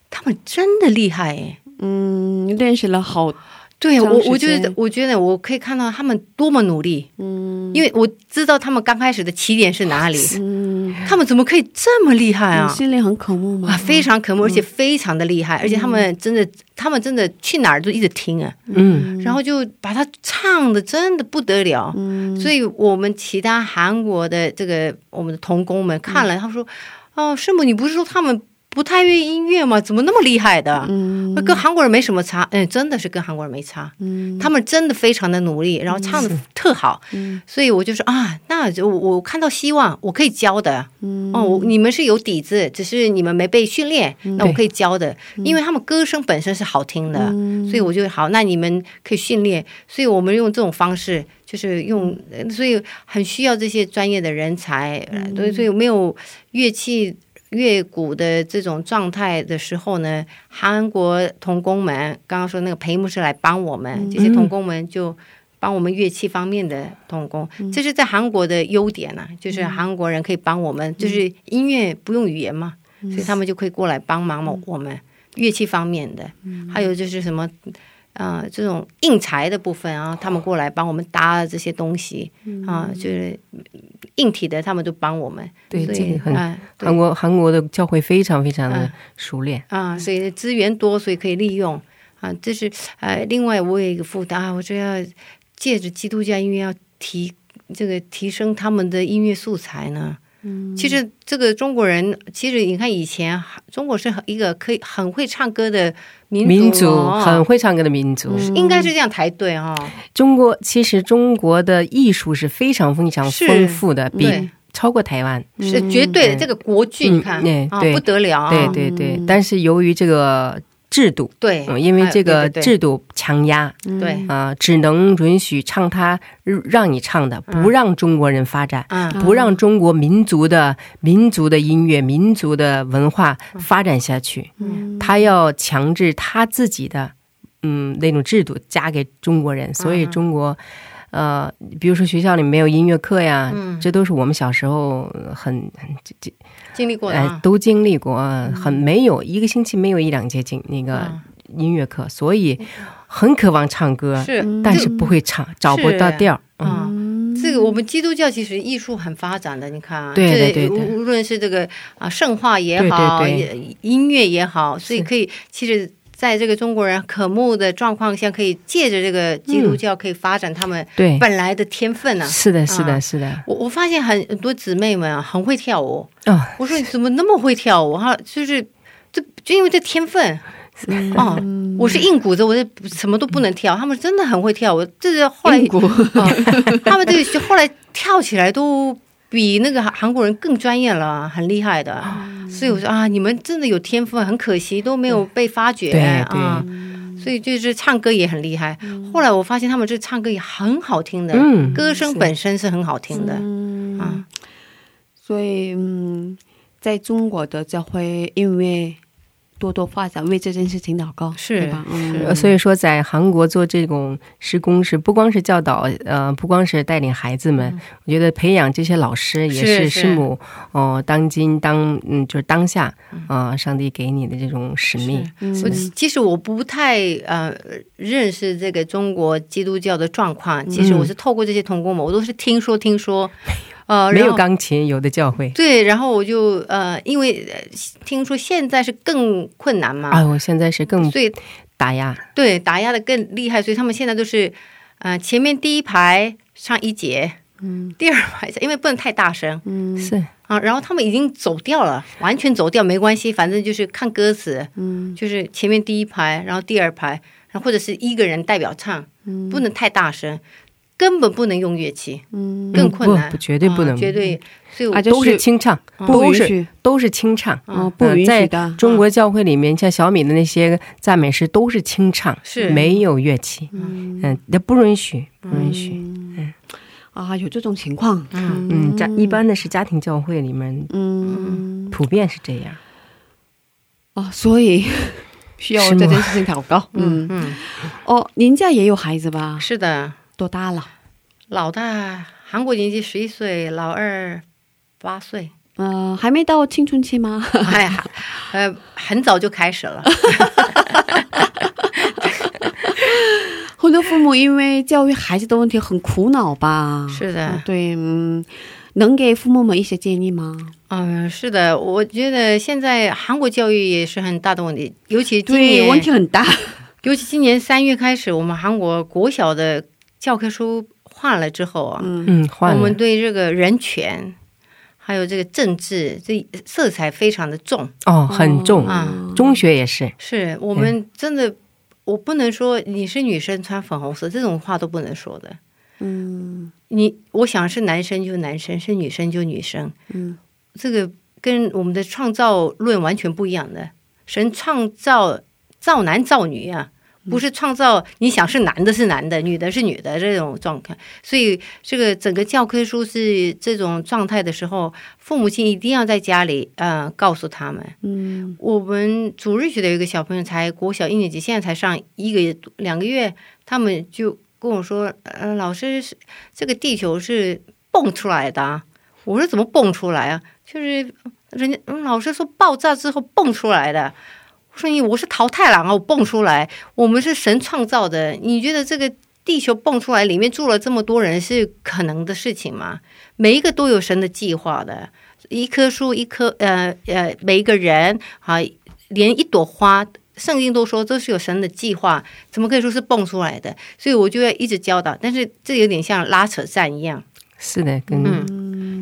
他们真的厉害耶。嗯，练习了好，对我，我觉得，我觉得我可以看到他们多么努力，嗯。因为我知道他们刚开始的起点是哪里，嗯，他们怎么可以这么厉害啊？心里很渴慕吗？啊，非常渴慕，而且非常的厉害，而且他们真的，他们真的去哪儿都一直听啊，嗯，然后就把他唱的真的不得了。嗯，所以我们其他韩国的这个我们的童工们看了，他说：“哦，师母，你不是说他们不太乐音乐嘛？怎么那么厉害的？嗯跟韩国人没什么差，嗯，真的是跟韩国人没差。嗯他们真的非常的努力，然后唱的特好，嗯所以我就说啊，那就我我看到希望，我可以教的。嗯哦，你们是有底子，只是你们没被训练，那我可以教的，因为他们歌声本身是好听的，嗯所以我就好，那你们可以训练，所以我们用这种方式，就是用，呃所以很需要这些专业的人才，呃嗯对，所以没有乐器。乐鼓的这种状态的时候呢，韩国童工们刚刚说那个培牧师来帮我们，这些童工们就帮我们乐器方面的童工，这是在韩国的优点呢、就是韩国人可以帮我们，就是音乐不用语言嘛，所以他们就可以过来帮忙嘛，我们乐器方面的，还有就是什么。呃，这种硬材的部分啊，他们过来帮我们搭这些东西啊，就是硬体的，他们都帮我们。对，这个很韩国韩国的教会非常非常的嗯熟练。啊，所以资源多，所以可以利用啊。这是呃，另外我有一个负担啊，我这要借着基督教音乐要提这个提升他们的音乐素材呢。嗯，其实这个中国人，其实你看以前中国是一个可以很会唱歌的民族、民族哦，很会唱歌的民族，应该是这样才对哈、哦。中国其实中国的艺术是非常非常丰富的，比超过台湾。是绝对的，嗯。这个国剧，嗯你看、对。不得了。啊！对对。对，但是由于这个制度，对嗯，因为这个制度强压，对对。啊、只能允许唱他让你唱的，不让中国人发展，嗯。不让中国民族的民族的音乐、民族的文化发展下去。嗯。他要强制他自己的嗯那种制度加给中国人，所以嗯中国。呃，比如说学校里没有音乐课呀，嗯。这都是我们小时候很很这这经历过的都经历过，很没有一个星期没有一两节经那个嗯。音乐课，所以很渴望唱歌，是。但是不会唱，找不到调儿。嗯啊，这个我们基督教其实艺术很发展的，你看啊，对对这对对无无论是这个啊圣化也好，对对。也音乐也好，所以可以其实。在这个中国人渴慕的状况下，可以借着这个基督教，可以发展他们对，本来的天分呢、是的，是啊的，是的。我我发现很很多姊妹们啊，很会跳舞。哦，我说你怎么那么会跳舞？哈，就是这就因为这天分。哦，我是硬骨子，我这什么都不能跳。他们真的很会跳舞，这是后来他们这个后来跳起来都比那个韩韩国人更专业了，很厉害的。所以我说啊，你们真的有天赋，很可惜都没有被发掘对啊。所以就是唱歌也很厉害。后来我发现他们这唱歌也很好听的，嗯歌声本身是很好听的。嗯啊，所以嗯，在中国的教会音乐多多发展，为这件事情祷告，是对吧？嗯，呃所以说，在韩国做这种施工是不光是教导，呃，不光是带领孩子们，我觉得培养这些老师也是师母哦、当今当嗯就是当下啊、上帝给你的这种使命。嗯。我其实我不太呃认识这个中国基督教的状况，其实我是透过这些同工们，我都是听说听说，呃，没有钢琴，有的教会。对，然后我就呃，因为呃听说现在是更困难嘛，啊，我现在是更所以打压，对打压的更厉害，所以他们现在都是呃前面第一排唱一节，嗯，第二排因为不能太大声，嗯。是。啊，然后他们已经走掉了，完全走掉没关系，反正就是看歌词，嗯。就是前面第一排，然后第二排，然后或者是一个人代表唱，嗯。不能太大声，根本不能用乐器，嗯更困难，不不绝对不能啊绝对。所以我啊，就都是清唱，不都是允许都是清唱。哦，不允许在的。中国教会里面，像小米的那些赞美诗都是清唱，是没有乐器，嗯，那不允许，不允许。嗯啊，有这种情况。嗯嗯，家一般的是家庭教会里面嗯，普遍是这样。哦，所以 需要这件事情祷告。嗯，嗯，哦，您家也有孩子吧？是的，多大了？老大韩国年纪十一岁，老二八岁，呃，还没到青春期吗？哎呀，呃，很早就开始了。很多父母因为教育孩子的问题很苦恼吧？是的啊对，嗯，能给父母们一些建议吗？嗯，是的，我觉得现在韩国教育也是很大的问题，尤其今对，年，问题很大。尤其今年三月开始，我们韩国国小的教科书换了之后啊，嗯。我们对这个人权还有这个政治，这色彩非常的重。哦，很重。啊。中学也是，是我们真的，我不能说你是女生穿粉红色这种话都不能说的。嗯。你我想是男生就男生，是女生就女生，嗯。这个跟我们的创造论完全不一样的。神创造造男造女啊，不是创造你想是男的是男的，女的是女的这种状态。所以这个整个教科书是这种状态的时候，父母亲一定要在家里呃告诉他们。嗯我们主日学的有一个小朋友才国小一年级，现在才上一个月两个月，他们就跟我说：“呃，老师，是这个地球是蹦出来的、啊。”我说：“怎么蹦出来啊？就是人家、嗯、老师说爆炸之后蹦出来的。”我说：“你我是淘汰狼啊，我蹦出来，我们是神创造的。你觉得这个地球蹦出来，里面住了这么多人是可能的事情吗？每一个都有神的计划的。”一棵树，一棵呃呃，每一个人啊，连一朵花，圣经都说这是有神的计划，怎么可以说是蹦出来的？所以我就要一直教导，但是这有点像拉扯战一样，是的，跟嗯，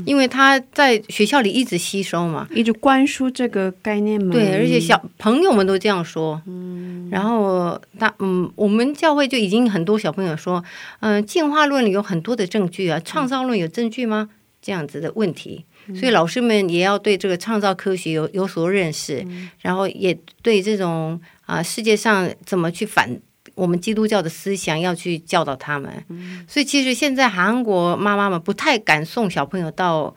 因为他在学校里一直吸收嘛，一直灌输这个概念嘛。对，而且小朋友们都这样说，嗯，然后他嗯，我们教会就已经很多小朋友说，嗯、进化论里有很多的证据啊，创造论有证据吗？这样子的问题，所以老师们也要对这个创造科学有有所认识，然后也对这种啊、世界上怎么去反我们基督教的思想要去教导他们。所以其实现在韩国妈妈们不太敢送小朋友到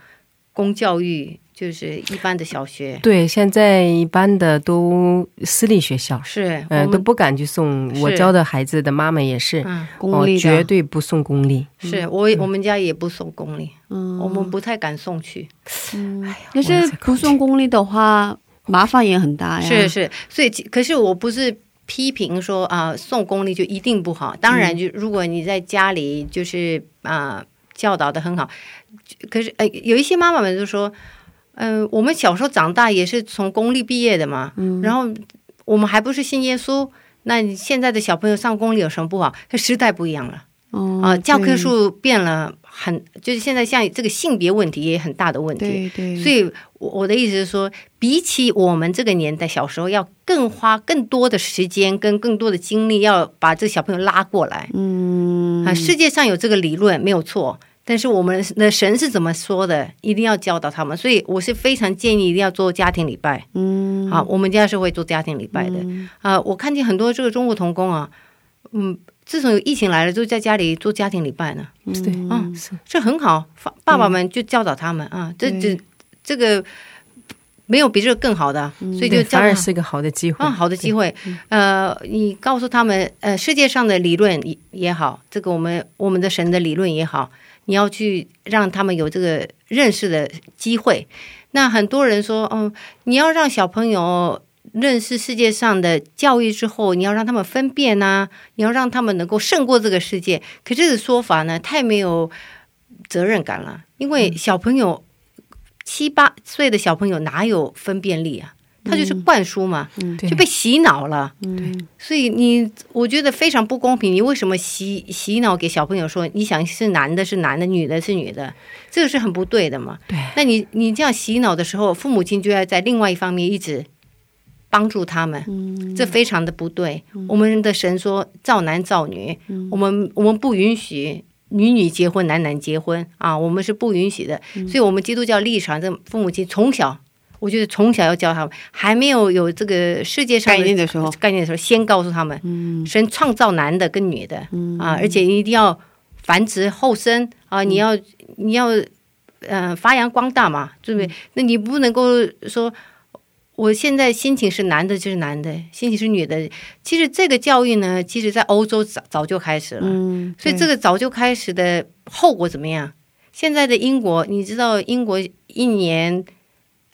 公教育，就是一般的小学。对，现在一般的都私立学校，是，嗯、我们都不敢去送。我教的孩子的妈妈也是，嗯，公立，哦、绝对不送公立。是我我们家也不送公立，嗯，我们不太敢送去。可是不送公立的话，麻烦也很大呀。是是，所以可是我不是批评说啊、送公立就一定不好。当然，就如果你在家里就是啊、教导的很好，可是呃有一些妈妈们就说，嗯、我们小时候长大也是从公立毕业的嘛，然后我们还不是信耶稣。那你现在的小朋友上公立有什么不好？可 时代不一样了哦啊、教科书变了很，就是现在像这个性别问题也很大的问题。对对，所以我我的意思是说，比起我们这个年代小时候，要更花更多的时间跟更多的精力，要把这个小朋友拉过来。嗯啊，世界上有这个理论没有错，但是我们的神是怎么说的，一定要教导他们。所以我是非常建议一定要做家庭礼拜。嗯啊，我们家是会做家庭礼拜的。啊，我看见很多这个中国童工啊，嗯，自从有疫情来了，就在家里做家庭礼拜呢。对，嗯是这很好，爸爸爸们就教导他们啊，这这这个没有比这个更好的，所以就对，教导反而是一个好的机会。啊好的机会。呃，你告诉他们，呃，世界上的理论也也好，这个我们我们的神的理论也好，你要去让他们有这个认识的机会。那很多人说，嗯，你要让小朋友。认识世界上的教育之后，你要让他们分辨呐、你要让他们能够胜过这个世界。可这个说法呢，太没有责任感了，因为小朋友七八岁的小朋友哪有分辨力啊？他就是灌输嘛，对就被洗脑了。嗯所以你我觉得非常不公平。你为什么洗洗脑给小朋友说你想是男的是男的，女的是女的？这个是很不对的嘛。对，那你你这样洗脑的时候，父母亲就要在另外一方面一直帮助他们，嗯。这非常的不对。我们的神说造男造女，嗯。我们我们不允许女女结婚，男男结婚。啊，我们是不允许的。嗯。所以，我们基督教立场，这父母亲从小，我觉得从小要教他们，还没有有这个世界上概念的时候。概念的时候，先告诉他们，嗯。神创造男的跟女的，啊，而且一定要繁殖后生。啊，你要你要呃发扬光大嘛，对不对？那你不能够说。我现在心情是男的，就是男的；心情是女的。其实这个教育呢，其实在欧洲早早就开始了。嗯，所以这个个早就开始的后果怎么样？现在的英国，你知道英国一年，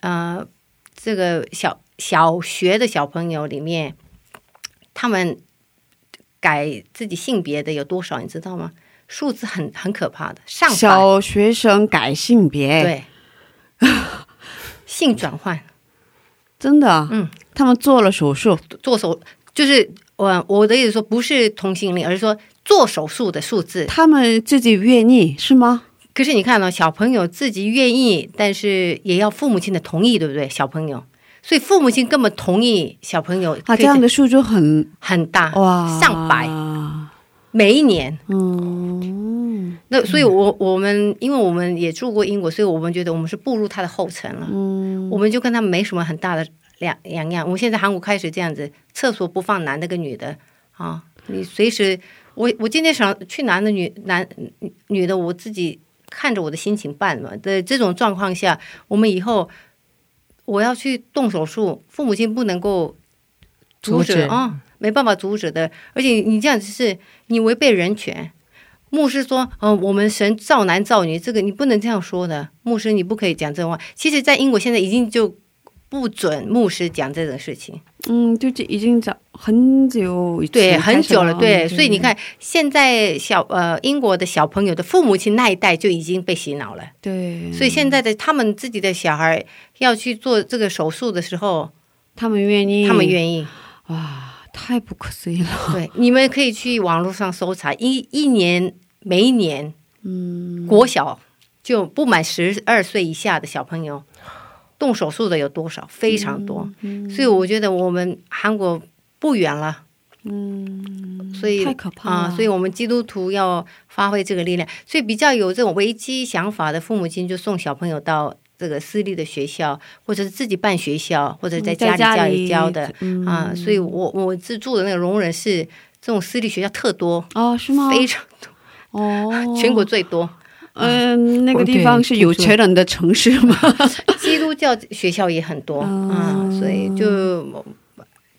呃，这个小小学的小朋友里面，他们改自己性别的有多少？你知道吗？数字很很可怕的，上小学生改性别，，对，性转换真的，嗯，他们做了手术，做手就是我我的意思说不是同性恋，而是说做手术的数字。他们自己愿意是吗？可是你看到、小朋友自己愿意，但是也要父母亲的同意，对不对？小朋友，所以父母亲根本同意小朋友啊，这样的数就很很大，哇，上百，每一年。嗯那所以我，我们因为我们也住过英国，所以我们觉得我们是步入他的后尘了。嗯，我们就跟他们没什么很大的两两样。我们现在韩国开始这样子，厕所不放男的跟女的啊，你随时我我今天想去男的女男女的，我自己看着我的心情办嘛。的这种状况下，我们以后我要去动手术，父母亲不能够阻止阻止啊、没办法阻止的。而且你这样子是你违背人权。牧师说：“嗯、我们神造男造女，这个你不能这样说的。牧师，你不可以讲这种话。其实，在英国现在已经就不准牧师讲这种事情，嗯，就是已经早很久对，很久了，对。所以你，嗯看，现在小呃英国的小朋友的父母亲那一代就已经被洗脑了，对，所以现在的他们自己的小孩要去做这个手术的时候，他们愿意，他们愿意。哇，太不可思议了，对，你们可以去网络上搜查，一一年每一年，嗯，国小就不满十二岁以下的小朋友动手术的有多少？非常多。所以我觉得我们韩国不远了。嗯，所以太可怕了啊！所以我们基督徒要发挥这个力量。所以比较有这种危机想法的父母亲，就送小朋友到这个私立的学校，或者是自己办学校，或者在家里家里教的、嗯啊。所以我我自住的那个容忍是这种私立学校特多，哦，是吗？非常多哦，全国最多。嗯，那个地方是有钱人的城市嘛？基督教学校也很多哦啊，所以就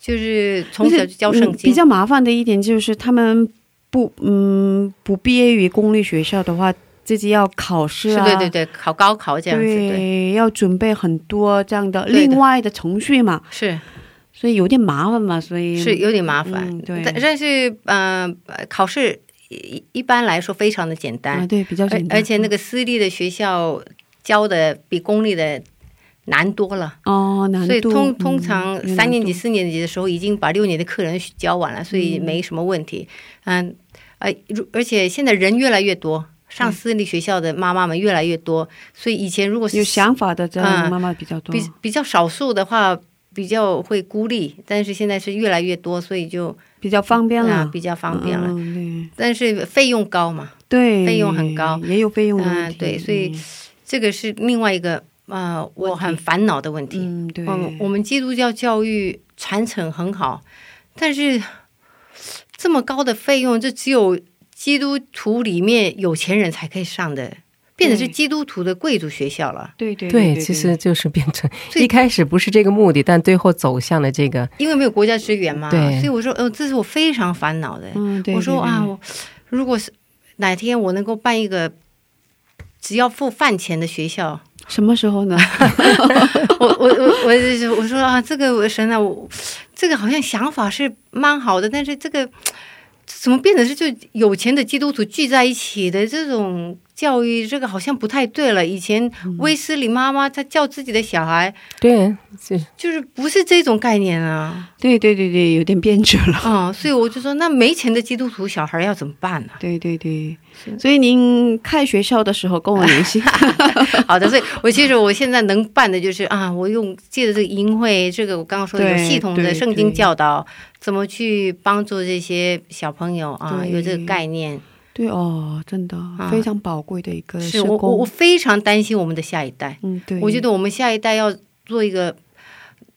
就是从小就教圣嗯经比。较麻烦的一点就是他们不嗯不毕业于公立学校的话，自己要考试啊，对对对，考高考这样子，对，对，要准备很多这样的另外的程序嘛，是。所以有点麻烦嘛，所以是有点麻烦。嗯。对。但但是呃，考试一一般来说非常的简啊，单，对，比较而简单，而且那个私立的学校教的比公立的难多了。哦，难度，所以通嗯通常三年级、四年级的时候，已经把六年的课程教完了，所以没什么问题。嗯，呃，如而且现在人越来越多，上私立学校的妈妈们越来越多，所以以前如果是有想法的这样嗯妈妈比较多，比比较少数的话，比较会孤立，但是现在是越来越多，所以就比较方便了，啊比较方便了。嗯但是费用高嘛，对。对，费用很高。也有费用嗯、题，对，所以这个是另外一个啊、呃我很烦恼的问题。嗯，对，嗯，我们基督教教育传承很好，但是这么高的费用，就只有基督徒里面有钱人才可以上的，变成是基督徒的贵族学校了。对对对，其实就是变成一开始不是这个目的，但最后走向了这个。因为没有国家支援嘛，对所以我说，呃，这是我非常烦恼的。嗯，对，我说啊，如果是哪天我能够办一个只要付饭钱的学校，什么时候呢？我我我我我说啊，这个我神啊，我这个好像想法是蛮好的，但是这个怎么变成是就有钱的基督徒聚在一起的这种教育，这个好像不太对了。以前威斯里妈妈她教自己的小孩，对，是。就是不是这种概念啊，对对对对，有点变质了。啊、所以我就说，那没钱的基督徒小孩要怎么办呢、对对对，所以您开学校的时候跟我联系。好的，所以我其实我现在能办的就是啊，我用借着这个营会，这个我刚刚说的有对系统的圣经教导，怎么去帮助这些小朋友啊，有这个概念。对哦，真的、非常宝贵的一个是我我我。非常担心我们的下一代，嗯，对，我觉得我们下一代要做一个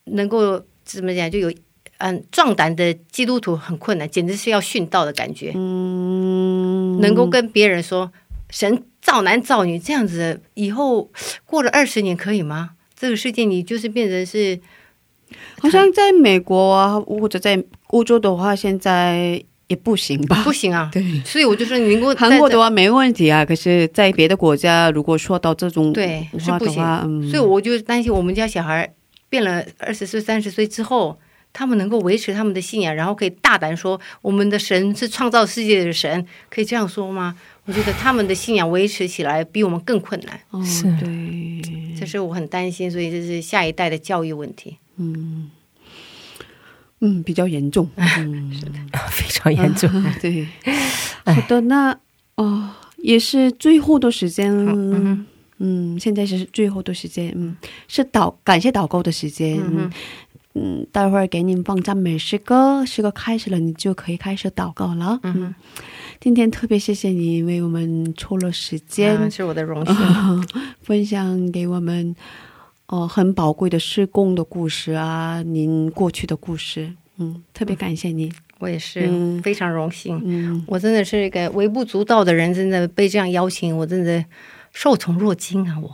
能够怎么讲，就有嗯壮胆的基督徒很困难，简直是要殉道的感觉。嗯，能够跟别人说神造男造女这样子，以后过了二十年可以吗？这个世界你就是变成是好像在美国啊，或者在欧洲的话，现在也不行吧？不行啊。对，所以我就说，你能够韩国的话，没问题啊，可是，在别的国家，如果说到这种对是不行所以我就担心我们家小孩变了二十岁、三十岁之后，他们能够维持他们的信仰，然后可以大胆说我们的神是创造世界的神，可以这样说吗？我觉得他们的信仰维持起来比我们更困难，哦是。对，这是我很担心，所以这是下一代的教育问题。嗯。嗯，比较严重，嗯，是的非常严重。啊对，好的，那哦，也是最后的时间，嗯嗯，现在是最后的时间，嗯，是祷感谢祷告的时间，嗯嗯嗯，待会儿给你们放赞美诗歌，诗歌开始了，你就可以开始祷告了，嗯，今天特别谢谢你为我们抽了时间，啊是我的荣幸。分享给我们哦、很宝贵的施工的故事啊，您过去的故事，嗯，特别感谢你，我也是、嗯。非常荣幸。嗯，我真的是一个微不足道的人，真的被这样邀请，我真的受宠若惊啊！我，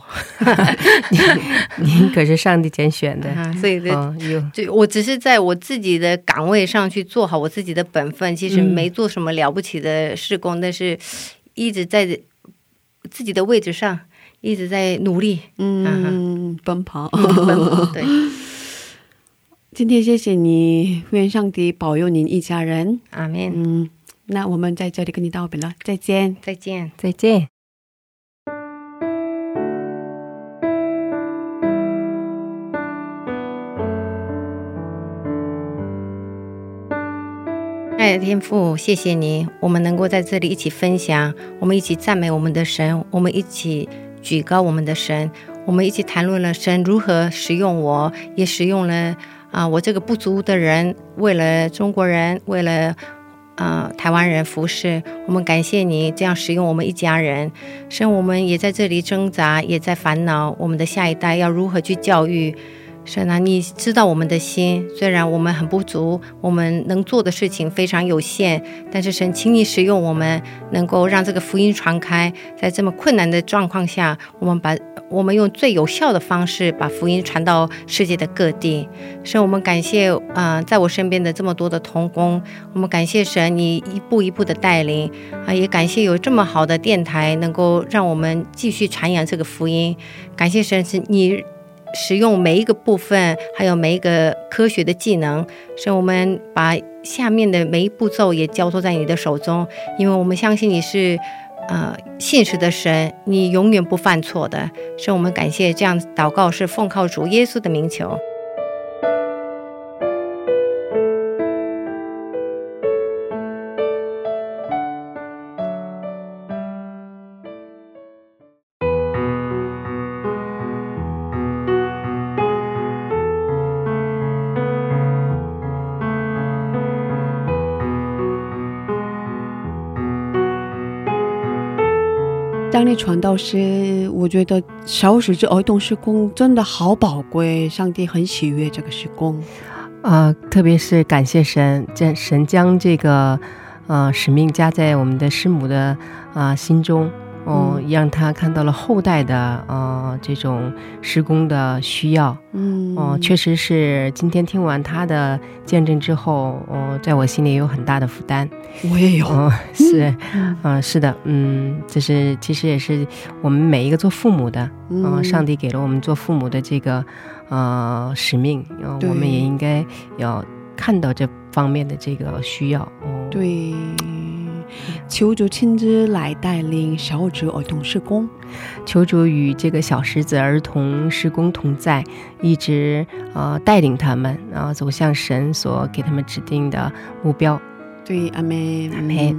您可是上帝拣选的，啊，所以有就我只是在我自己的岗位上去做好我自己的本分，其实嗯没做什么了不起的事工，但是一直在自己的位置上一直在努力嗯，奔跑。奔跑。对，今天谢谢你，愿上帝保佑您一家人。阿门，嗯，那我们在这里跟你道别了，再见。再见。再见。爱的天父，谢谢你，我们能够在这里一起分享，我们一起赞美我们的神，我们一起举高我们的神，我们一起谈论了神如何使用我，也使用了啊、我这个不足的人，为了中国人，为了啊、台湾人服侍，我们感谢你这样使用我们一家人。神，我们也在这里挣扎，也在烦恼我们的下一代要如何去教育。神啊，你知道我们的心，虽然我们很不足，我们能做的事情非常有限，但是神，请你使用我们，能够让这个福音传开。在这么困难的状况下，我们把我们用最有效的方式把福音传到世界的各地。神，我们感谢啊、在我身边的这么多的童工，我们感谢神，你一步一步的带领啊、也感谢有这么好的电台，能够让我们继续传扬这个福音。感谢神，是你使用每一个部分，还有每一个科学的技能，使我们把下面的每一步骤也交托在你的手中，因为我们相信你是。呃，信实的神，你永远不犯错的，是我们感谢这样祷告是奉靠主耶稣的名求。那传道师，我觉得小使之儿童施工真的好宝贵，上帝很喜悦这个施工。啊、特别是感谢神，这神将这个呃使命加在我们的师母的啊、心中，哦、让他看到了后代的呃这种施工的需要，嗯，哦、确实是今天听完他的见证之后，哦、在我心里有很大的负担，我也有。哦，是，嗯。嗯、是的，嗯，这是其实也是我们每一个做父母的，嗯、上帝给了我们做父母的这个呃使命，呃、对。我们也应该要看到这方面的这个需要。哦，对，求主亲自来带领小指儿童施工。求主与这个小石子儿童施工同在，一直呃带领他们，然、后走向神所给他们指定的目标。对，阿门，阿门。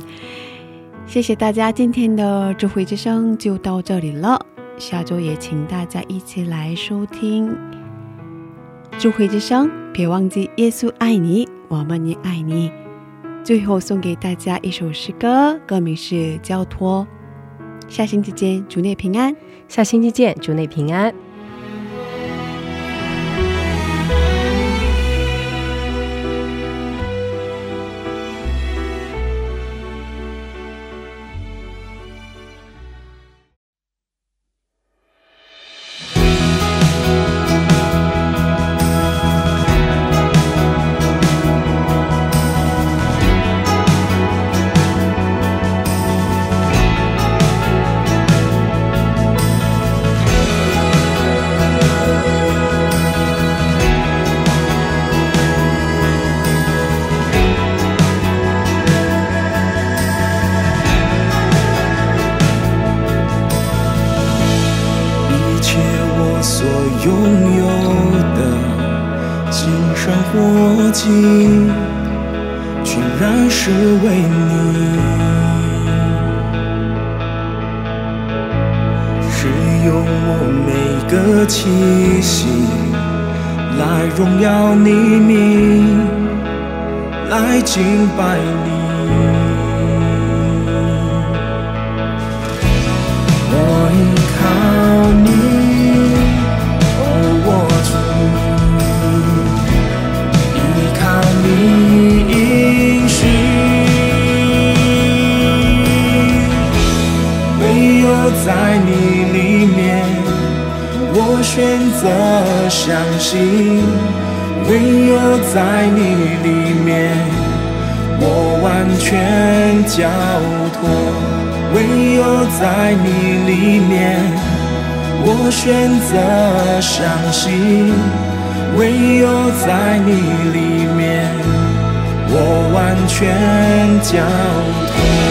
谢谢大家，今天的智慧之声就到这里了。下周也请大家一起来收听智慧之声，别忘记耶稣爱你，我们也爱你。最后送给大家一首诗歌，歌名是《交托》。下星期见，主内平安。下星期见，主内平安。荣耀你名，来敬拜你。我依靠你，哦，我主，依靠你应许，唯有在你里面，我选择相信；唯有在你里面，我完全交托。唯有在你里面，我选择相信；唯有在你里面，我完全交托。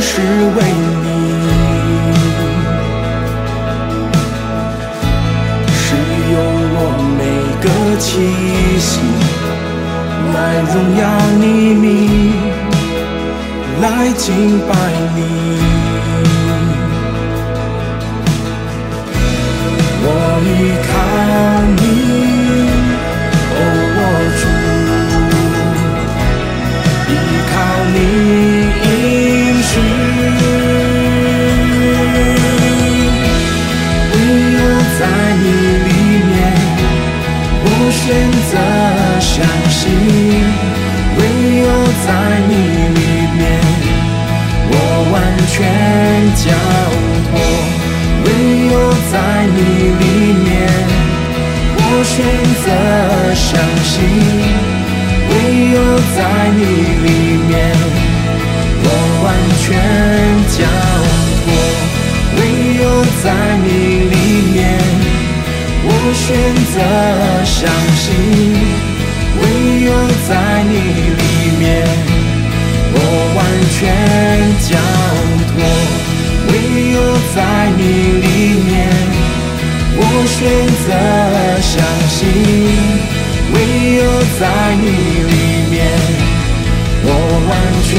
是为你。是用我每个气息来荣耀你名，来敬拜你。我依靠你，全交托。唯有在你里面，我选择相信；唯有在你里面，我完全交托；唯有在你里面，我选择相信；唯有在你里面，我完全交。唯有在你里面，我选择相信；唯有在你里面，我完全